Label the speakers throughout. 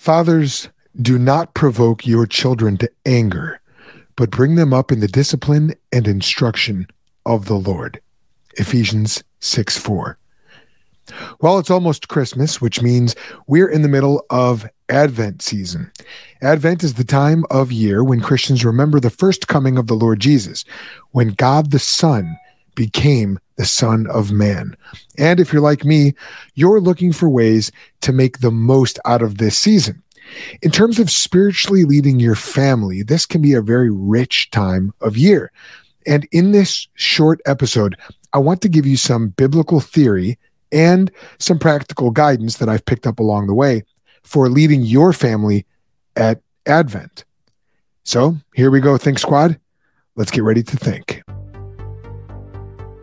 Speaker 1: Fathers, do not provoke your children to anger, but bring them up in the discipline and instruction of the Lord. Ephesians 6 4. Well, it's almost Christmas, which means we're in the middle of Advent season. Advent is the time of year when Christians remember the first coming of the Lord Jesus, when God the Son became the Son of Man. And if you're like me, you're looking for ways to make the most out of this season. In terms of spiritually leading your family, this can be a very rich time of year. And in this short episode, I want to give you some biblical theory and some practical guidance that I've picked up along the way for leading your family at Advent. So here we go, Think Squad. Let's get ready to think.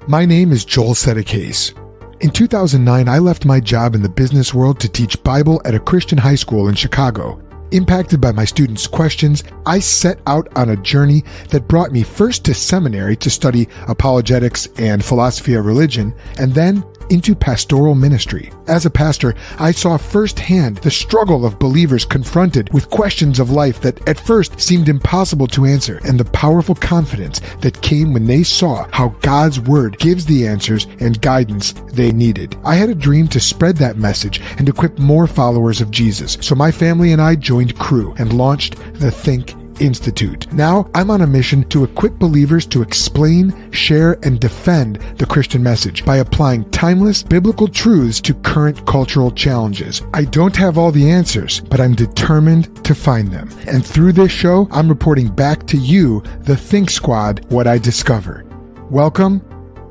Speaker 1: My name is Joel Settecase. In 2009, I left my job in the business world to teach Bible at a Christian high school in Chicago. Impacted by my students' questions, I set out on a journey that brought me first to seminary to study apologetics and philosophy of religion, and then into pastoral ministry. As a pastor, I saw firsthand the struggle of believers confronted with questions of life that at first seemed impossible to answer, and the powerful confidence that came when they saw how God's Word gives the answers and guidance they needed. I had a dream to spread that message and equip more followers of Jesus, so my family and I joined Cru and launched the Think Institute. Now I'm on a mission to equip believers to explain, share, and defend the Christian message by applying timeless biblical truths to current cultural challenges. I don't have all the answers, but I'm determined to find them. And through this show, I'm reporting back to you, the Think Squad, what I discover. Welcome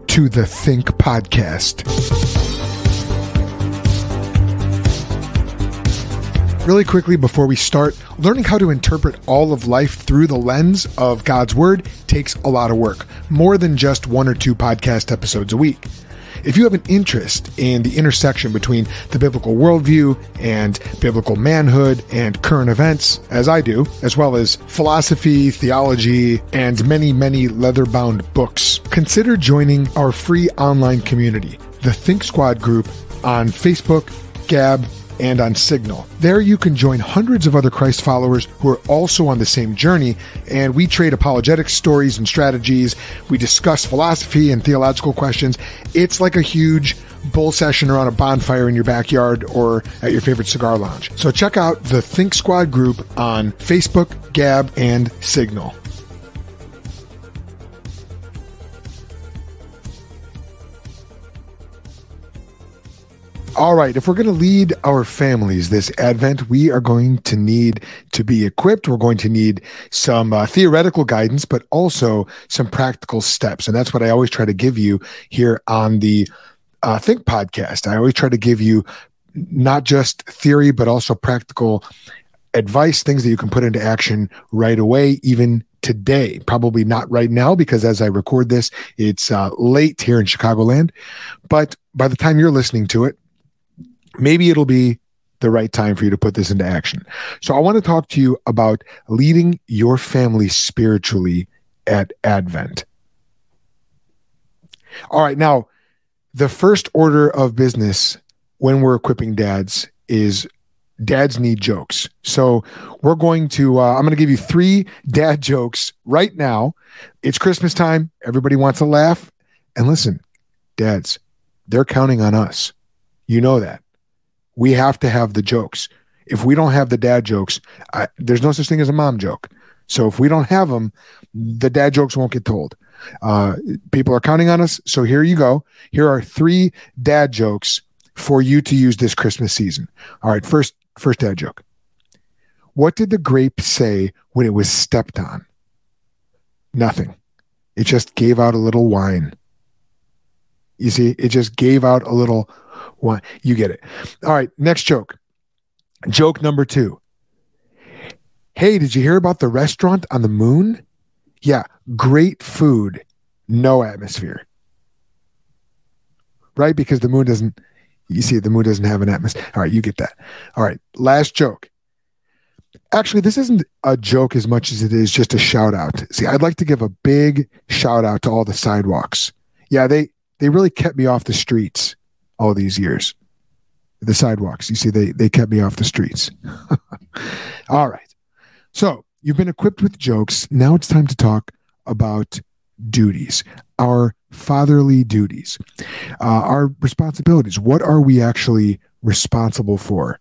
Speaker 1: to the Think Podcast. Really quickly before we start, learning how to interpret all of life through the lens of God's Word takes a lot of work, more than just one or two podcast episodes a week. If you have an interest in the intersection between the biblical worldview and biblical manhood and current events, as I do, as well as philosophy, theology, and many, many leather bound books, consider joining our free online community, the Think Squad group on Facebook, Gab, and on Signal. There you can join hundreds of other Christ followers who are also on the same journey, and we trade apologetic stories and strategies. We discuss philosophy and theological questions. It's like a huge bull session around a bonfire in your backyard or at your favorite cigar lounge. So check out the Think Squad group on Facebook, Gab, and Signal. All right, if we're going to lead our families this Advent, we are going to need to be equipped. We're going to need some uh, theoretical guidance, but also some practical steps. And that's what I always try to give you here on the uh, Think podcast. I always try to give you not just theory, but also practical advice, things that you can put into action right away, even today. Probably not right now, because as I record this, it's uh, late here in Chicagoland. But by the time you're listening to it, maybe it'll be the right time for you to put this into action. So I want to talk to you about leading your family spiritually at Advent. All right, now the first order of business when we're equipping dads is dads need jokes. So we're going to uh, I'm going to give you 3 dad jokes right now. It's Christmas time, everybody wants to laugh. And listen, dads, they're counting on us. You know that we have to have the jokes. If we don't have the dad jokes, I, there's no such thing as a mom joke. So if we don't have them, the dad jokes won't get told. Uh, people are counting on us. So here you go. Here are three dad jokes for you to use this Christmas season. All right, first first dad joke. What did the grape say when it was stepped on? Nothing. It just gave out a little wine. You see, it just gave out a little one. You get it. All right. Next joke. Joke number two. Hey, did you hear about the restaurant on the moon? Yeah. Great food, no atmosphere. Right? Because the moon doesn't, you see, the moon doesn't have an atmosphere. All right. You get that. All right. Last joke. Actually, this isn't a joke as much as it is just a shout out. See, I'd like to give a big shout out to all the sidewalks. Yeah, they they really kept me off the streets all these years. The sidewalks, you see, they they kept me off the streets. All right. So you've been equipped with jokes. Now it's time to talk about duties, our fatherly duties, uh, our responsibilities. What are we actually responsible for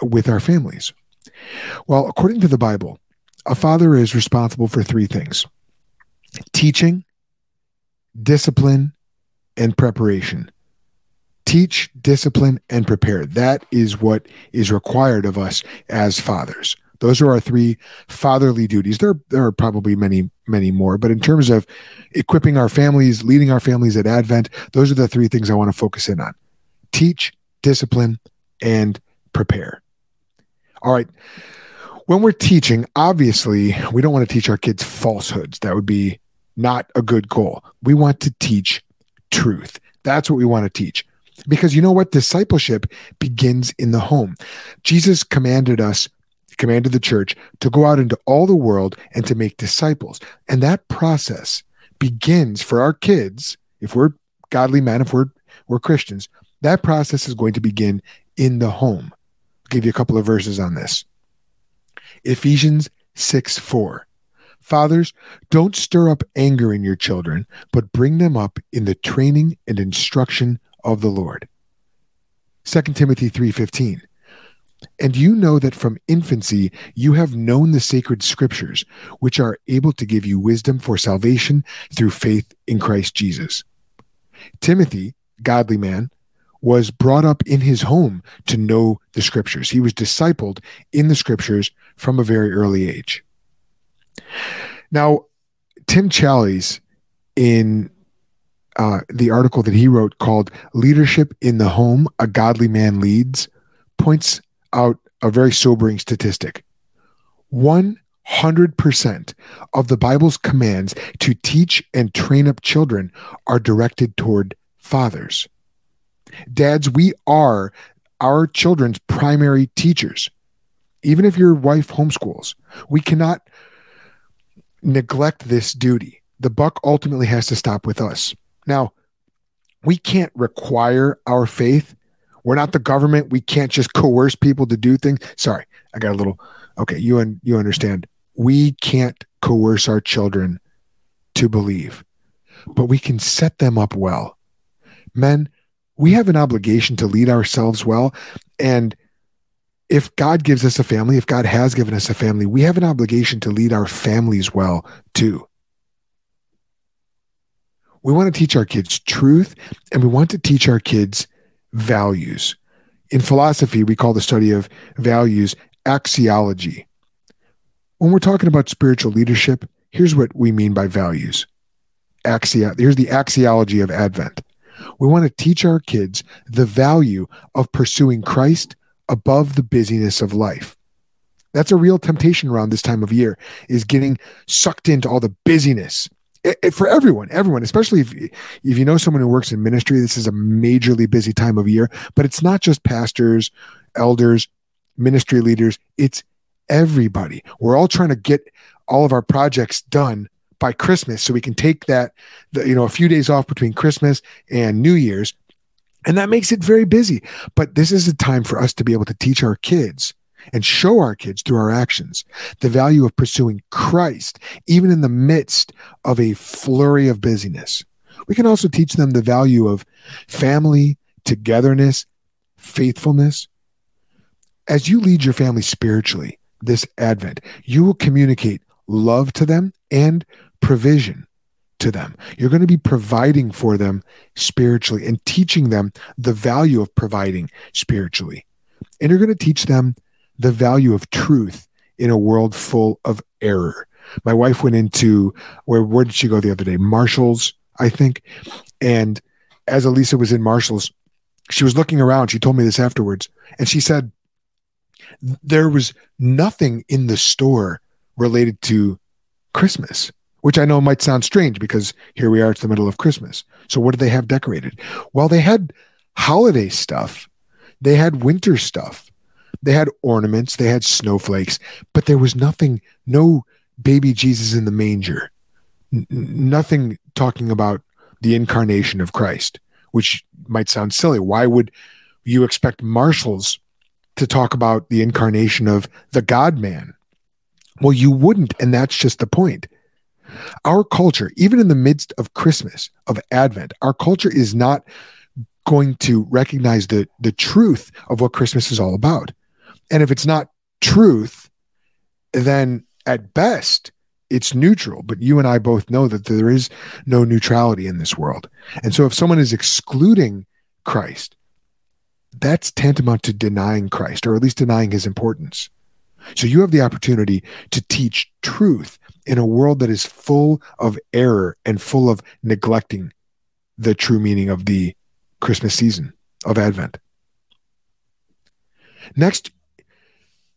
Speaker 1: with our families? Well, according to the Bible, a father is responsible for three things teaching, discipline, and preparation. Teach, discipline, and prepare. That is what is required of us as fathers. Those are our three fatherly duties. There, there are probably many, many more, but in terms of equipping our families, leading our families at Advent, those are the three things I want to focus in on teach, discipline, and prepare. All right. When we're teaching, obviously, we don't want to teach our kids falsehoods. That would be not a good goal. We want to teach truth. That's what we want to teach. Because you know what? Discipleship begins in the home. Jesus commanded us commanded the church to go out into all the world and to make disciples. And that process begins for our kids, if we're godly men, if we're we're Christians, that process is going to begin in the home. I'll give you a couple of verses on this. Ephesians 6 4. Fathers, don't stir up anger in your children, but bring them up in the training and instruction of the Lord. 2 Timothy 3:15 and you know that from infancy you have known the sacred scriptures, which are able to give you wisdom for salvation through faith in Christ Jesus. Timothy, godly man, was brought up in his home to know the scriptures. He was discipled in the scriptures from a very early age. Now, Tim Challies, in uh, the article that he wrote called Leadership in the Home A Godly Man Leads, points out a very sobering statistic 100% of the Bible's commands to teach and train up children are directed toward fathers. Dads, we are our children's primary teachers. Even if your wife homeschools, we cannot neglect this duty. The buck ultimately has to stop with us. Now, we can't require our faith we're not the government. We can't just coerce people to do things. Sorry, I got a little. Okay, you and you understand. We can't coerce our children to believe, but we can set them up well. Men, we have an obligation to lead ourselves well, and if God gives us a family, if God has given us a family, we have an obligation to lead our families well too. We want to teach our kids truth and we want to teach our kids values. In philosophy, we call the study of values axiology. When we're talking about spiritual leadership, here's what we mean by values. Axia, here's the axiology of Advent. We want to teach our kids the value of pursuing Christ above the busyness of life. That's a real temptation around this time of year is getting sucked into all the busyness it, it, for everyone, everyone, especially if if you know someone who works in ministry, this is a majorly busy time of year. But it's not just pastors, elders, ministry leaders. It's everybody. We're all trying to get all of our projects done by Christmas, so we can take that, you know, a few days off between Christmas and New Year's, and that makes it very busy. But this is a time for us to be able to teach our kids and show our kids through our actions the value of pursuing Christ, even in the midst of a flurry of busyness. We can also teach them the value of family, togetherness, faithfulness. As you lead your family spiritually this Advent, you will communicate love to them and provision to them. You're going to be providing for them spiritually and teaching them the value of providing spiritually. And you're going to teach them the value of truth in a world full of error. My wife went into where where did she go the other day? Marshalls, I think. And as Elisa was in Marshalls, she was looking around. She told me this afterwards, and she said there was nothing in the store related to Christmas, which I know might sound strange because here we are, it's the middle of Christmas. So what did they have decorated? Well, they had holiday stuff, they had winter stuff, they had ornaments, they had snowflakes, but there was nothing, no baby Jesus in the manger, N- nothing talking about the incarnation of Christ, which might sound silly. Why would you expect Marshalls to talk about the incarnation of the God man. Well, you wouldn't. And that's just the point. Our culture, even in the midst of Christmas, of Advent, our culture is not going to recognize the, the truth of what Christmas is all about. And if it's not truth, then at best, it's neutral. But you and I both know that there is no neutrality in this world. And so if someone is excluding Christ, that's tantamount to denying Christ, or at least denying his importance. So you have the opportunity to teach truth in a world that is full of error and full of neglecting the true meaning of the Christmas season of Advent. Next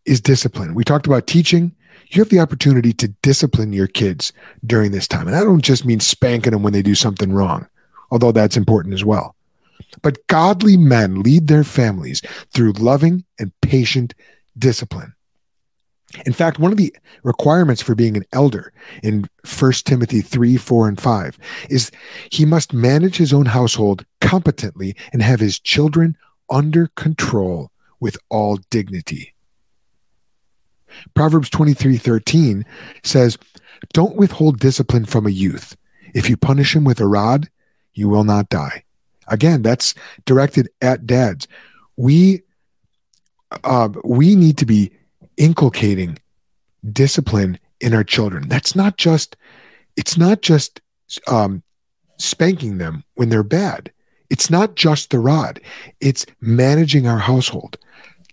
Speaker 1: is discipline. We talked about teaching. You have the opportunity to discipline your kids during this time. And I don't just mean spanking them when they do something wrong, although that's important as well. But godly men lead their families through loving and patient discipline. In fact, one of the requirements for being an elder in 1 Timothy 3, 4, and 5 is he must manage his own household competently and have his children under control with all dignity. Proverbs 23, 13 says, Don't withhold discipline from a youth. If you punish him with a rod, you will not die. Again, that's directed at dads. We uh, we need to be inculcating discipline in our children. That's not just it's not just um, spanking them when they're bad. It's not just the rod. It's managing our household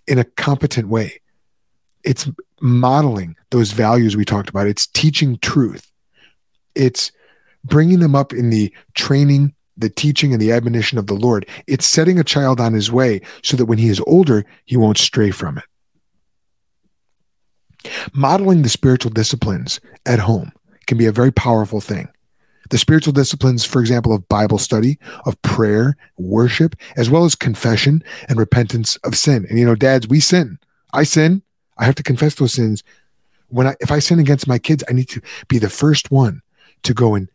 Speaker 1: in a competent way. It's modeling those values we talked about. It's teaching truth. It's bringing them up in the training the teaching and the admonition of the Lord. It's setting a child on his way so that when he is older, he won't stray from it. Modeling the spiritual disciplines at home can be a very powerful thing. The spiritual disciplines, for example, of Bible study, of prayer, worship, as well as confession and repentance of sin. And you know, dads, we sin. I sin. I have to confess those sins. When I if I sin against my kids, I need to be the first one to go and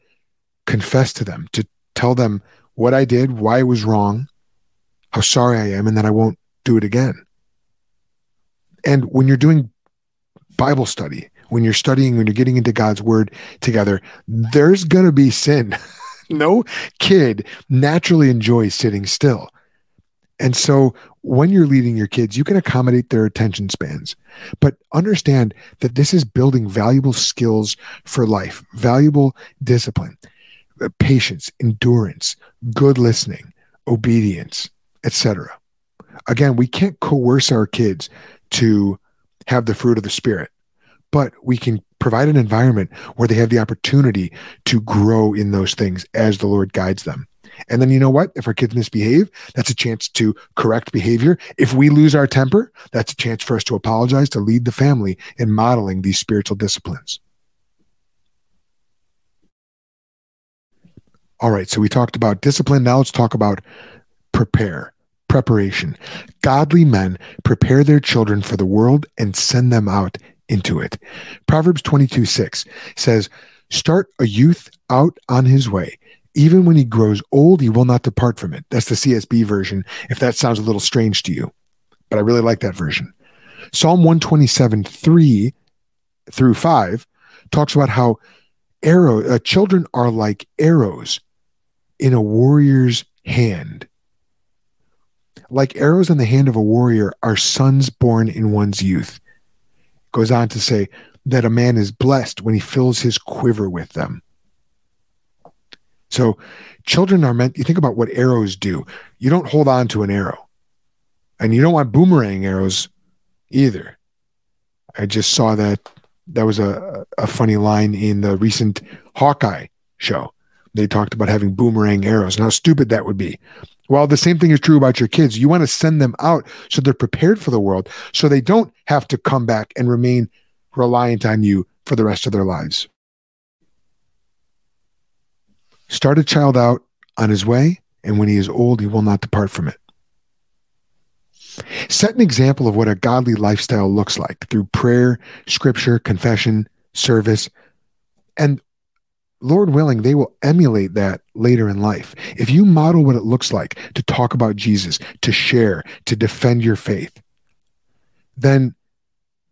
Speaker 1: confess to them, to tell them what I did, why it was wrong, how sorry I am, and that I won't do it again. And when you're doing Bible study, when you're studying, when you're getting into God's word together, there's going to be sin. no kid naturally enjoys sitting still. And so when you're leading your kids, you can accommodate their attention spans, but understand that this is building valuable skills for life, valuable discipline uh, patience, endurance, good listening, obedience, etc. Again, we can't coerce our kids to have the fruit of the spirit, but we can provide an environment where they have the opportunity to grow in those things as the Lord guides them. And then you know what? If our kids misbehave, that's a chance to correct behavior. If we lose our temper, that's a chance for us to apologize, to lead the family in modeling these spiritual disciplines. All right, so we talked about discipline. Now let's talk about prepare, preparation. Godly men prepare their children for the world and send them out into it. Proverbs 22 6 says, Start a youth out on his way. Even when he grows old, he will not depart from it. That's the CSB version, if that sounds a little strange to you. But I really like that version. Psalm 127 3 through 5 talks about how arrow uh, children are like arrows in a warrior's hand. Like arrows in the hand of a warrior are sons born in one's youth. Goes on to say that a man is blessed when he fills his quiver with them. So, children are meant, you think about what arrows do. You don't hold on to an arrow, and you don't want boomerang arrows either. I just saw that that was a, a funny line in the recent Hawkeye show they talked about having boomerang arrows and how stupid that would be. Well, the same thing is true about your kids. You want to send them out so they're prepared for the world, so they don't have to come back and remain reliant on you for the rest of their lives. Start a child out on his way, and when he is old, he will not depart from it. Set an example of what a godly lifestyle looks like through prayer, scripture, confession, service, and Lord willing, they will emulate that later in life. If you model what it looks like to talk about Jesus, to share, to defend your faith, then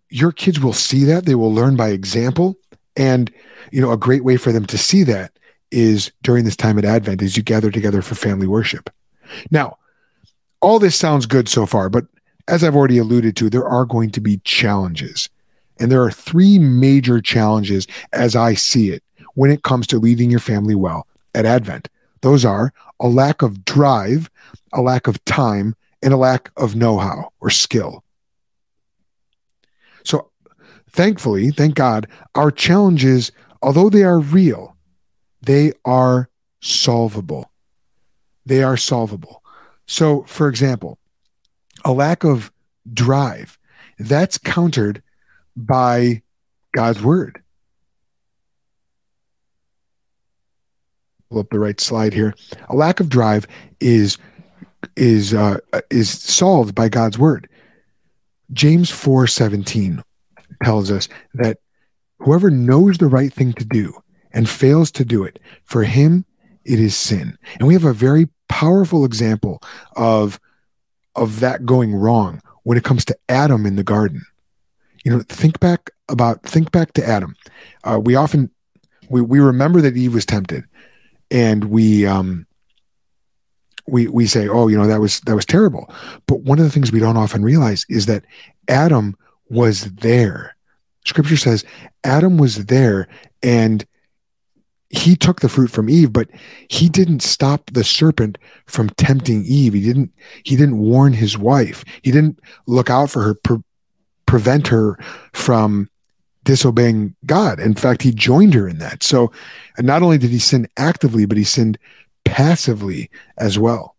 Speaker 1: your kids will see that. They will learn by example. And, you know, a great way for them to see that is during this time at Advent as you gather together for family worship. Now, all this sounds good so far, but as I've already alluded to, there are going to be challenges. And there are three major challenges as I see it when it comes to leading your family well at Advent. Those are a lack of drive, a lack of time, and a lack of know how or skill. So, thankfully, thank God, our challenges, although they are real, they are solvable. They are solvable. So, for example, a lack of drive, that's countered by God's word. Pull up the right slide here. A lack of drive is is uh, is solved by God's word. James 4:17 tells us that whoever knows the right thing to do and fails to do it, for him it is sin. And we have a very powerful example of of that going wrong when it comes to Adam in the garden. You know, think back about think back to Adam. Uh, we often we we remember that Eve was tempted, and we um we we say, oh, you know, that was that was terrible. But one of the things we don't often realize is that Adam was there. Scripture says Adam was there and he took the fruit from Eve, but he didn't stop the serpent from tempting Eve. He didn't he didn't warn his wife. He didn't look out for her, pre- prevent her from disobeying God. In fact, he joined her in that. So not only did he sin actively, but he sinned passively as well.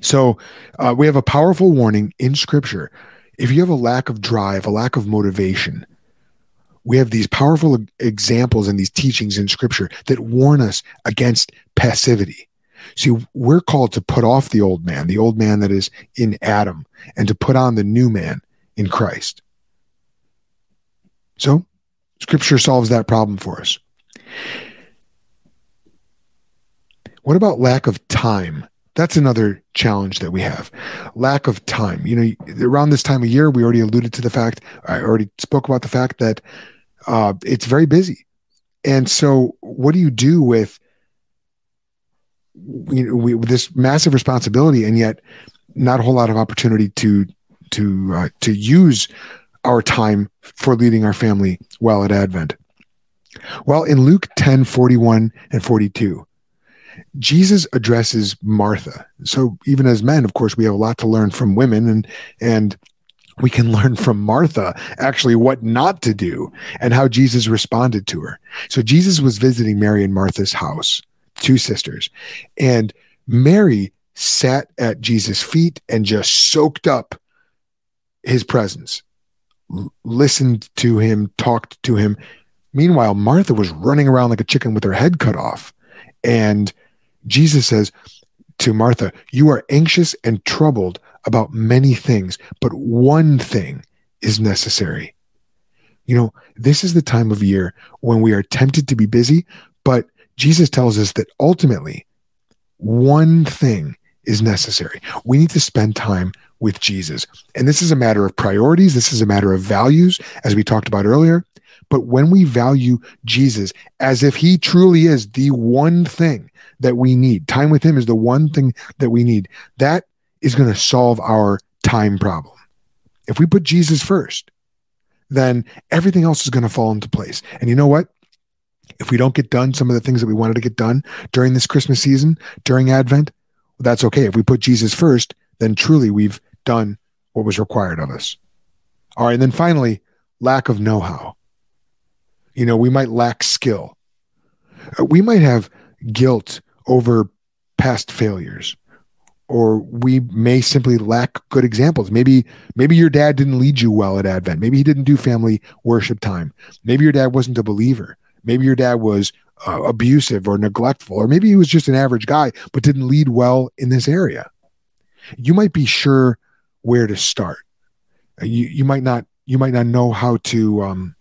Speaker 1: So uh, we have a powerful warning in scripture. If you have a lack of drive, a lack of motivation, we have these powerful examples and these teachings in scripture that warn us against passivity. See, we're called to put off the old man, the old man that is in Adam, and to put on the new man in Christ. So, scripture solves that problem for us. What about lack of time? That's another challenge that we have. Lack of time. You know, around this time of year, we already alluded to the fact, I already spoke about the fact that uh, it's very busy. And so, what do you do with you know, we, this massive responsibility and yet not a whole lot of opportunity to to uh, to use our time for leading our family well at Advent? Well, in Luke 10 41 and 42, Jesus addresses Martha. So even as men, of course, we have a lot to learn from women and and we can learn from Martha actually what not to do and how Jesus responded to her. So Jesus was visiting Mary and Martha's house, two sisters, and Mary sat at Jesus' feet and just soaked up his presence, listened to him, talked to him. Meanwhile, Martha was running around like a chicken with her head cut off. And Jesus says to Martha, You are anxious and troubled about many things, but one thing is necessary. You know, this is the time of year when we are tempted to be busy, but Jesus tells us that ultimately one thing is necessary. We need to spend time with Jesus. And this is a matter of priorities, this is a matter of values, as we talked about earlier. But when we value Jesus as if he truly is the one thing that we need, time with him is the one thing that we need, that is going to solve our time problem. If we put Jesus first, then everything else is going to fall into place. And you know what? If we don't get done some of the things that we wanted to get done during this Christmas season, during Advent, well, that's okay. If we put Jesus first, then truly we've done what was required of us. All right. And then finally, lack of know how. You know, we might lack skill. We might have guilt over past failures or we may simply lack good examples. Maybe maybe your dad didn't lead you well at advent. Maybe he didn't do family worship time. Maybe your dad wasn't a believer. Maybe your dad was uh, abusive or neglectful or maybe he was just an average guy but didn't lead well in this area. You might be sure where to start. Uh, you you might not you might not know how to um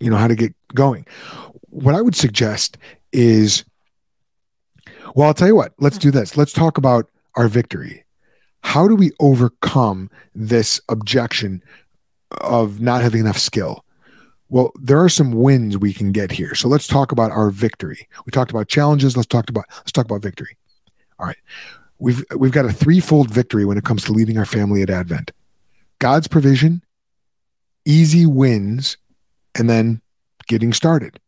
Speaker 1: you know how to get going. What i would suggest is well, I'll tell you what, let's hmm. do this. Let's talk about our victory. how do we overcome this objection of not having enough skill? Well, there are some wins we can get here. So let's talk about our victory. We talked about challenges. Let's talk about let's talk about victory. All right. We've we've got a threefold victory when it comes to leading our family at Advent. God's provision, easy wins, and then getting started.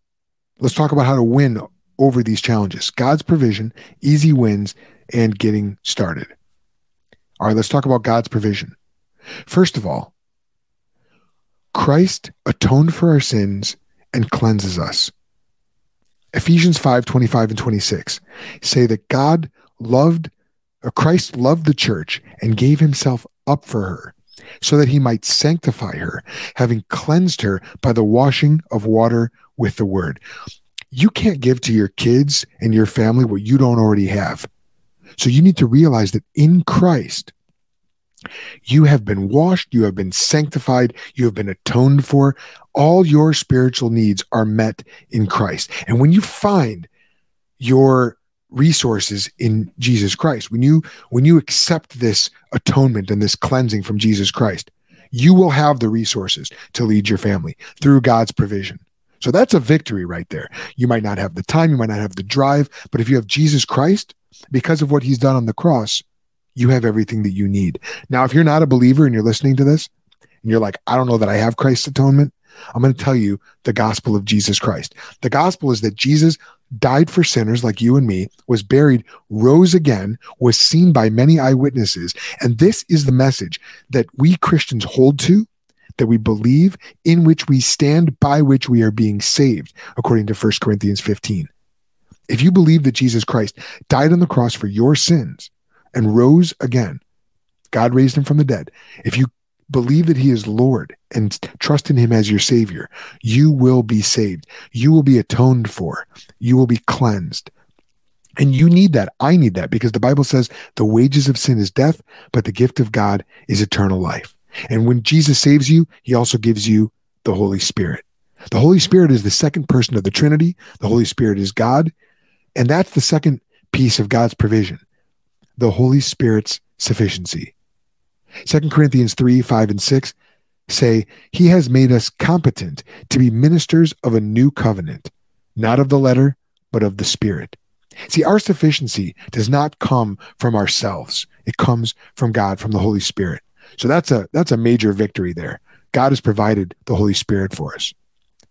Speaker 1: Let's talk about how to win over these challenges. God's provision, easy wins, and getting started. All right, let's talk about God's provision. First of all, Christ atoned for our sins and cleanses us. Ephesians 5 25 and 26 say that God loved, or Christ loved the church and gave himself up for her so that he might sanctify her, having cleansed her by the washing of water with the word. You can't give to your kids and your family what you don't already have. So you need to realize that in Christ, you have been washed, you have been sanctified, you have been atoned for. All your spiritual needs are met in Christ. And when you find your resources in Jesus Christ, when you when you accept this atonement and this cleansing from Jesus Christ, you will have the resources to lead your family through God's provision. So that's a victory right there. You might not have the time, you might not have the drive, but if you have Jesus Christ, because of what he's done on the cross, you have everything that you need. Now, if you're not a believer and you're listening to this and you're like, I don't know that I have Christ's atonement, I'm going to tell you the gospel of Jesus Christ. The gospel is that Jesus died for sinners like you and me, was buried, rose again, was seen by many eyewitnesses. And this is the message that we Christians hold to, that we believe, in which we stand, by which we are being saved, according to 1 Corinthians 15. If you believe that Jesus Christ died on the cross for your sins and rose again, God raised him from the dead. If you believe that he is Lord and trust in him as your savior, you will be saved. You will be atoned for. You will be cleansed. And you need that. I need that because the Bible says the wages of sin is death, but the gift of God is eternal life. And when Jesus saves you, he also gives you the Holy Spirit. The Holy Spirit is the second person of the Trinity. The Holy Spirit is God. And that's the second piece of God's provision the Holy Spirit's sufficiency. 2 Corinthians 3 5 and 6 say, He has made us competent to be ministers of a new covenant, not of the letter, but of the Spirit. See, our sufficiency does not come from ourselves. It comes from God, from the Holy Spirit. So that's a that's a major victory there. God has provided the Holy Spirit for us.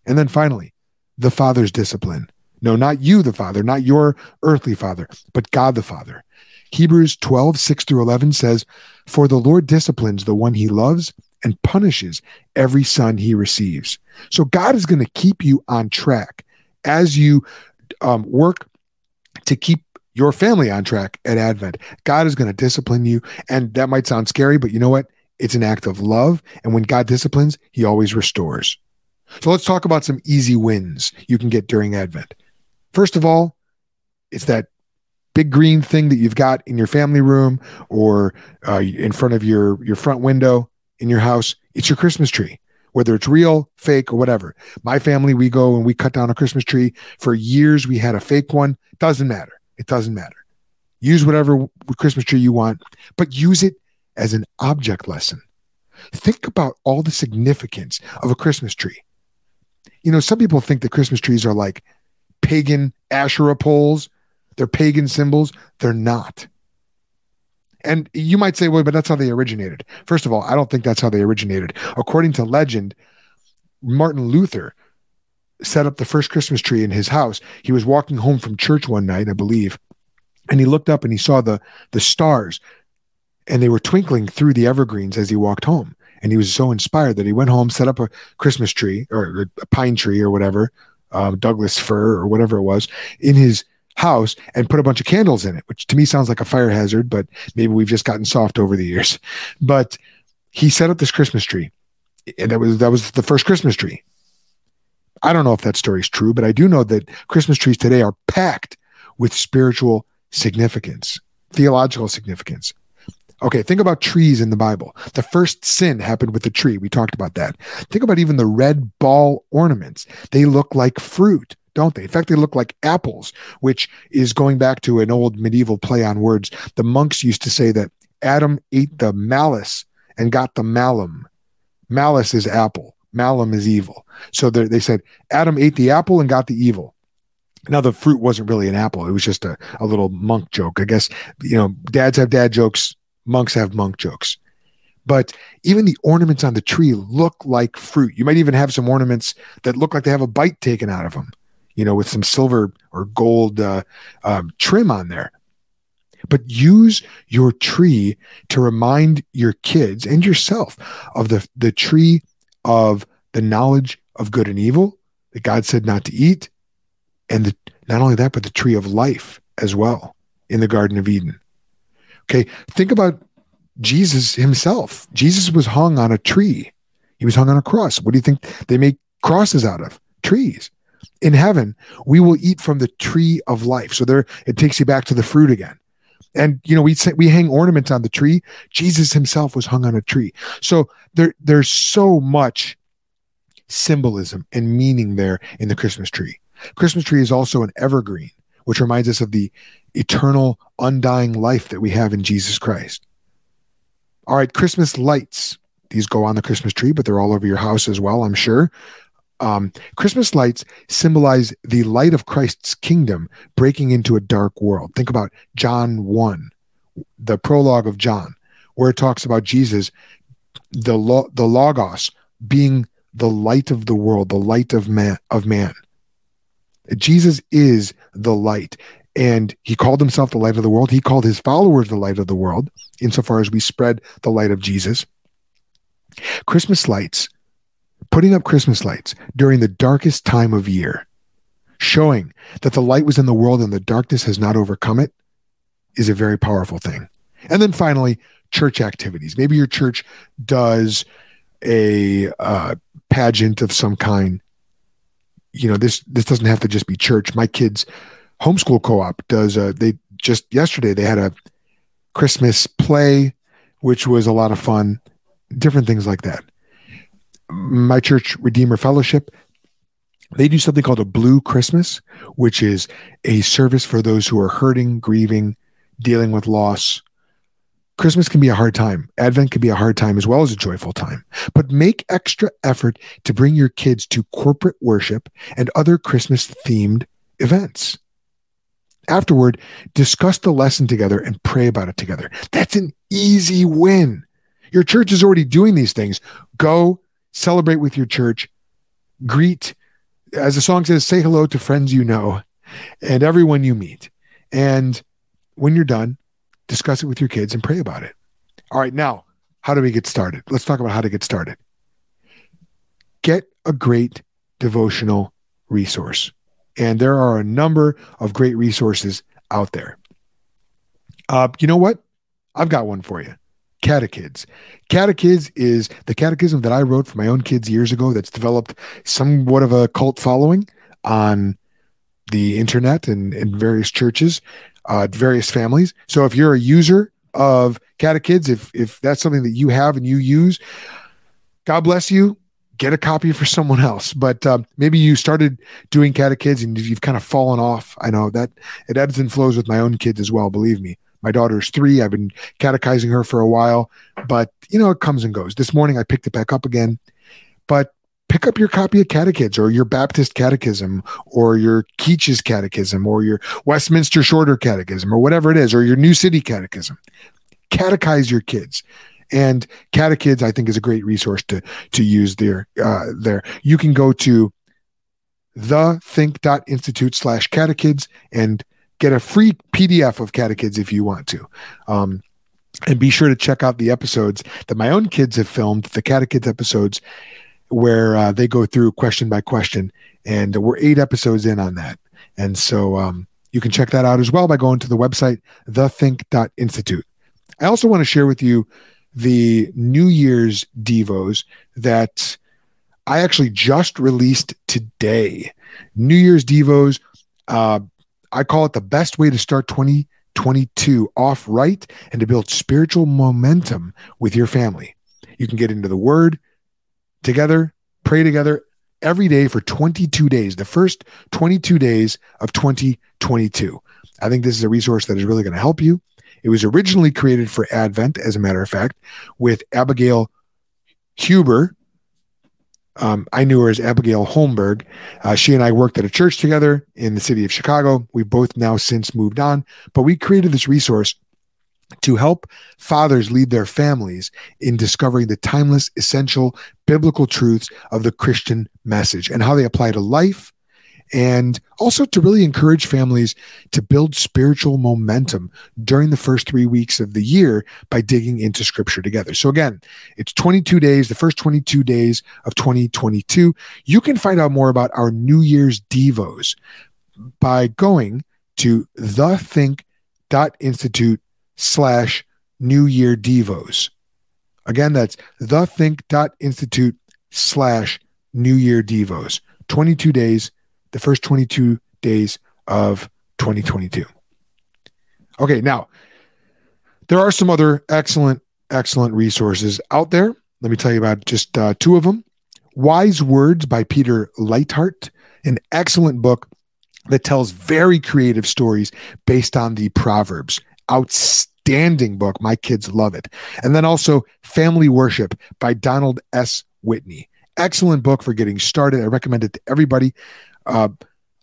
Speaker 1: And then finally, the Father's discipline. No, not you, the Father, not your earthly father, but God the Father. Hebrews 12, 6 through 11 says, For the Lord disciplines the one he loves and punishes every son he receives. So God is going to keep you on track as you um, work to keep your family on track at Advent. God is going to discipline you. And that might sound scary, but you know what? It's an act of love. And when God disciplines, he always restores. So let's talk about some easy wins you can get during Advent. First of all, it's that big green thing that you've got in your family room or uh, in front of your your front window in your house it's your christmas tree whether it's real fake or whatever my family we go and we cut down a christmas tree for years we had a fake one doesn't matter it doesn't matter use whatever christmas tree you want but use it as an object lesson think about all the significance of a christmas tree you know some people think that christmas trees are like pagan asherah poles they're pagan symbols. They're not. And you might say, well, but that's how they originated. First of all, I don't think that's how they originated. According to legend, Martin Luther set up the first Christmas tree in his house. He was walking home from church one night, I believe, and he looked up and he saw the the stars and they were twinkling through the evergreens as he walked home. And he was so inspired that he went home, set up a Christmas tree or a pine tree or whatever, uh, Douglas fir or whatever it was, in his house and put a bunch of candles in it, which to me sounds like a fire hazard, but maybe we've just gotten soft over the years. But he set up this Christmas tree. And that was that was the first Christmas tree. I don't know if that story is true, but I do know that Christmas trees today are packed with spiritual significance, theological significance. Okay, think about trees in the Bible. The first sin happened with the tree. We talked about that. Think about even the red ball ornaments. They look like fruit don't they? In fact, they look like apples, which is going back to an old medieval play on words. The monks used to say that Adam ate the malice and got the malum. Malice is apple, malum is evil. So they said Adam ate the apple and got the evil. Now the fruit wasn't really an apple; it was just a, a little monk joke. I guess you know, dads have dad jokes, monks have monk jokes. But even the ornaments on the tree look like fruit. You might even have some ornaments that look like they have a bite taken out of them, you know, with some silver or gold uh, um, trim on there. But use your tree to remind your kids and yourself of the, the tree of the knowledge of good and evil that God said not to eat, and the, not only that, but the tree of life as well in the Garden of Eden. Okay, think about Jesus himself. Jesus was hung on a tree. He was hung on a cross. What do you think they make crosses out of? Trees. In heaven, we will eat from the tree of life. So there it takes you back to the fruit again. And you know, we say, we hang ornaments on the tree. Jesus himself was hung on a tree. So there there's so much symbolism and meaning there in the Christmas tree. Christmas tree is also an evergreen, which reminds us of the eternal undying life that we have in Jesus Christ. All right, Christmas lights. These go on the Christmas tree, but they're all over your house as well, I'm sure. Um, Christmas lights symbolize the light of Christ's kingdom breaking into a dark world. Think about John 1, the prologue of John, where it talks about Jesus, the, lo- the Logos, being the light of the world, the light of man, of man. Jesus is the light and he called himself the light of the world. He called his followers the light of the world, insofar as we spread the light of Jesus. Christmas lights, putting up Christmas lights during the darkest time of year, showing that the light was in the world and the darkness has not overcome it, is a very powerful thing. And then finally, church activities. Maybe your church does a uh, pageant of some kind. You know, this this doesn't have to just be church. My kids homeschool co-op does a, they just yesterday they had a christmas play which was a lot of fun different things like that my church redeemer fellowship they do something called a blue christmas which is a service for those who are hurting grieving dealing with loss Christmas can be a hard time. Advent can be a hard time as well as a joyful time. But make extra effort to bring your kids to corporate worship and other Christmas themed events. Afterward, discuss the lesson together and pray about it together. That's an easy win. Your church is already doing these things. Go celebrate with your church. Greet, as the song says, say hello to friends you know and everyone you meet. And when you're done, discuss it with your kids and pray about it. All right, now, how do we get started? Let's talk about how to get started. Get a great devotional resource. And there are a number of great resources out there. Uh, you know what? I've got one for you. Catechids. Catechids is the catechism that I wrote for my own kids years ago that's developed somewhat of a cult following on the internet and in various churches, uh, various families. So if you're a user of catechids, if if that's something that you have and you use, God bless you get a copy for someone else. But um, maybe you started doing catechids and you've kind of fallen off. I know that it ebbs and flows with my own kids as well. Believe me, my daughter's three. I've been catechizing her for a while, but you know it comes and goes. This morning I picked it back up again, but pick up your copy of Catechids or your Baptist Catechism or your Keach's Catechism or your Westminster Shorter Catechism or whatever it is, or your New City Catechism. Catechize your kids and catechids i think is a great resource to to use there uh, there you can go to thethink.institute slash catechids and get a free pdf of catechids if you want to. Um, and be sure to check out the episodes that my own kids have filmed the catechids episodes where uh, they go through question by question. And we're eight episodes in on that. And so um, you can check that out as well by going to the website thethink.institute i also want to share with you the New Year's Devos that I actually just released today. New Year's Devos, uh, I call it the best way to start 2022 off right and to build spiritual momentum with your family. You can get into the Word together, pray together every day for 22 days, the first 22 days of 2022. I think this is a resource that is really going to help you It was originally created for Advent, as a matter of fact, with Abigail Huber. Um, I knew her as Abigail Holmberg. Uh, she and I worked at a church together in the city of Chicago. We've both now since moved on, but we created this resource to help fathers lead their families in discovering the timeless, essential biblical truths of the Christian message and how they apply to life, and also to really encourage families to build spiritual momentum during the first three weeks of the year by digging into scripture together. So, again, it's 22 days, the first 22 days of 2022. You can find out more about our New Year's Devos by going to thethink.institute slash New Year Devos. Again, that's thethink.institute slash New Year Devos. 22 days, the first 22 days of 2022. Okay, now there are some other excellent, excellent resources out there. Let me tell you about just uh, two of them. Wise Words by Peter Leithart, an excellent book that tells very creative stories based on the Proverbs. Outstanding book. My kids love it. And then also Family Worship by Donald S. Whitney. Excellent book for getting started. I recommend it to everybody. Uh,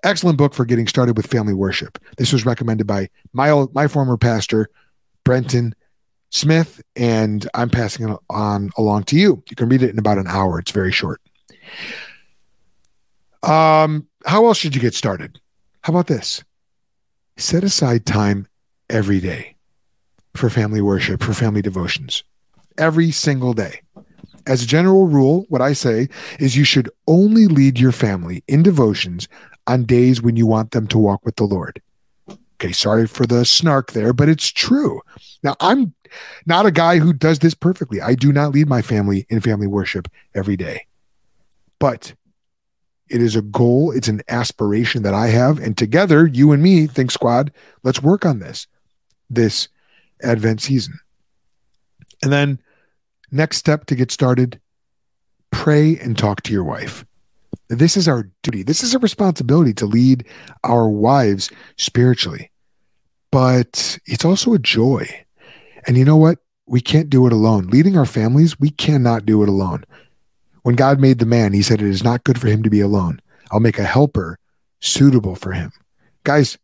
Speaker 1: excellent book for getting started with family worship. This was recommended by my old, my former pastor, Brenton Smith, and I'm passing it on along to you. You can read it in about an hour. It's very short. Um, how else should you get started? How about this? Set aside time every day for family worship, for family devotions. Every single day as a general rule, what I say is you should only lead your family in devotions on days when you want them to walk with the Lord. Okay, sorry for the snark there, but it's true. Now, I'm not a guy who does this perfectly. I do not lead my family in family worship every day. But it is a goal, it's an aspiration that I have. And together, you and me, Think Squad, let's work on this this Advent season. And then Next step to get started pray and talk to your wife. This is our duty. This is a responsibility to lead our wives spiritually, but it's also a joy. And you know what? We can't do it alone. Leading our families, we cannot do it alone. When God made the man, he said, It is not good for him to be alone. I'll make a helper suitable for him. Guys,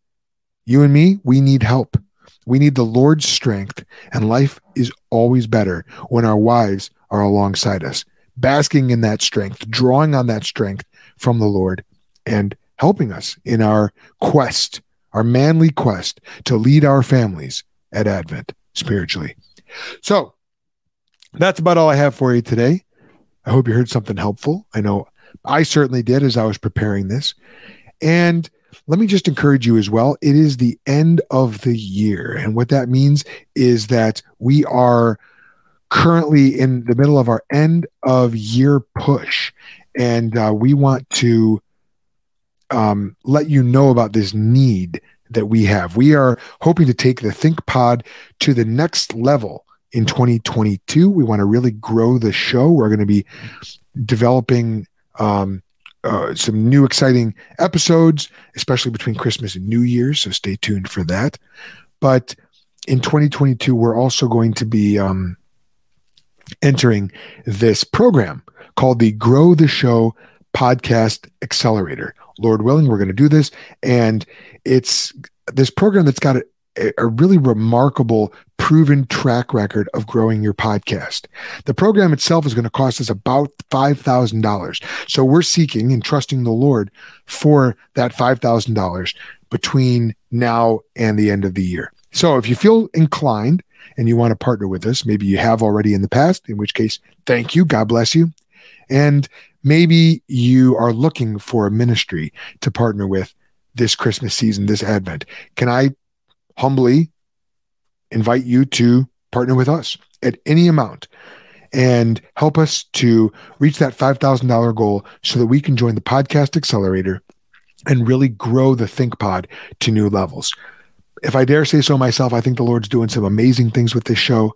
Speaker 1: you and me, we need help. We need the Lord's strength, and life is always better when our wives are alongside us, basking in that strength, drawing on that strength from the Lord, and helping us in our quest, our manly quest to lead our families at Advent spiritually. So that's about all I have for you today. I hope you heard something helpful. I know I certainly did as I was preparing this. And let me just encourage you as well. It is the end of the year. And what that means is that we are currently in the middle of our end of year push. And uh, we want to um, let you know about this need that we have. We are hoping to take the Think Pod to the next level in 2022. We want to really grow the show. We're going to be developing um, uh, some new exciting episodes, especially between Christmas and New Year's. So stay tuned for that. But in 2022, we're also going to be um, entering this program called the Grow the Show Podcast Accelerator. Lord willing, we're going to do this. And it's this program that's got a, really remarkable proven track record of growing your podcast. The program itself is going to cost us about $5,000. So we're seeking and trusting the Lord for that $5,000 between now and the end of the year. So if you feel inclined and you want to partner with us, maybe you have already in the past, in which case, thank you. God bless you. And maybe you are looking for a ministry to partner with this Christmas season, this Advent. Can I humbly invite you to partner with us at any amount and help us to reach that $5,000 goal so that we can join the podcast accelerator and really grow the Think Pod to new levels. If I dare say so myself, I think the Lord's doing some amazing things with this show.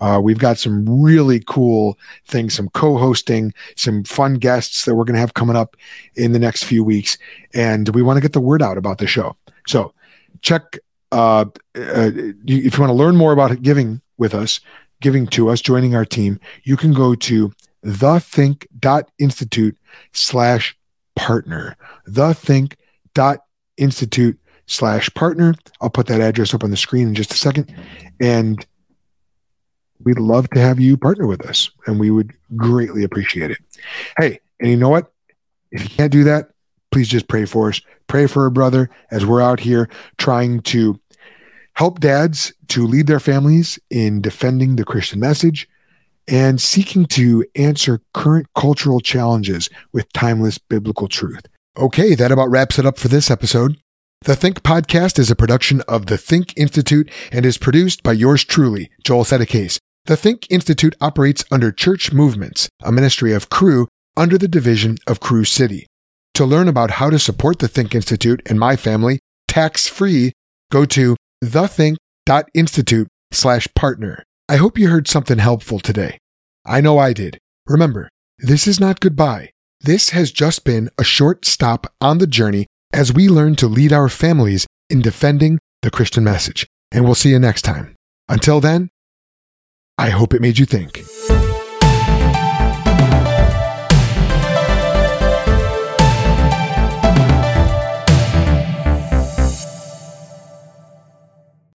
Speaker 1: Uh, we've got some really cool things, some co hosting, some fun guests that we're going to have coming up in the next few weeks. And we want to get the word out about the show. So check uh, uh, if you want to learn more about giving with us, giving to us, joining our team, you can go to thethink.institute slash partner. Thethink.institute slash partner. I'll put that address up on the screen in just a second. And we'd love to have you partner with us, and we would greatly appreciate it. Hey, and you know what? If you can't do that, please just pray for us. Pray for a brother as we're out here trying to help dads to lead their families in defending the Christian message and seeking to answer current cultural challenges with timeless biblical truth. Okay, that about wraps it up for this episode. The Think Podcast is a production of the Think Institute and is produced by yours truly, Joel Settecase. The Think Institute operates under Church Movements, a ministry of Cru under the division of Cru City. To learn about how to support the Think Institute and my family tax free, go to thethink.institute slash partner. I hope you heard something helpful today. I know I did. Remember, this is not goodbye. This has just been a short stop on the journey as we learn to lead our families in defending the Christian message. And we'll see you next time. Until then, I hope it made you think.